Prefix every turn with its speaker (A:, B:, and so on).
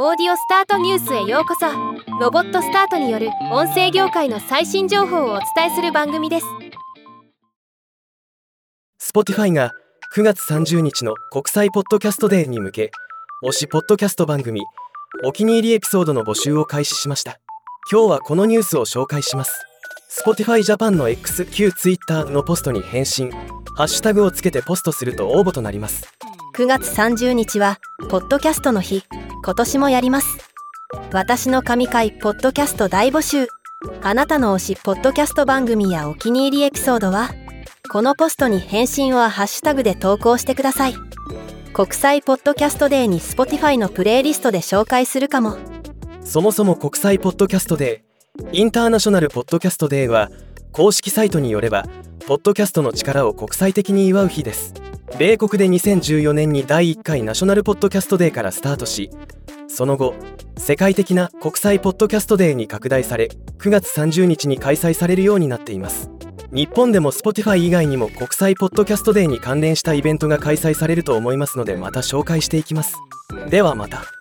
A: オーディオスタートニュースへようこそ。ロボットスタートによる音声業界の最新情報をお伝えする番組です。
B: Spotify が9月30日の国際ポッドキャストデーに向け推しポッドキャスト番組お気に入りエピソードの募集を開始しました。今日はこのニュースを紹介します。Spotify Japan の X 旧 Twitter のポストに返信。ハッシュタグをつけてポストすると応募となります。
A: 9月30日はポッドキャストの日今年もやります。私の神回ポッドキャスト大募集。あなたの推しポッドキャスト番組やお気に入りエピソードは？このポストに返信はハッシュタグで投稿してください。国際ポッドキャストデーに Spotify のプレイリストで紹介するかも。
B: そもそも国際ポッドキャストデーインターナショナルポッドキャストデーは公式サイトによればポッドキャストの力を国際的に祝う日です。米国で2014年に第1回ナショナルポッドキャストデーからスタートしその後世界的な国際ポッドキャストデーに拡大され9月30日に開催されるようになっています。日本でも Spotify 以外にも国際ポッドキャストデーに関連したイベントが開催されると思いますのでまた紹介していきます。ではまた。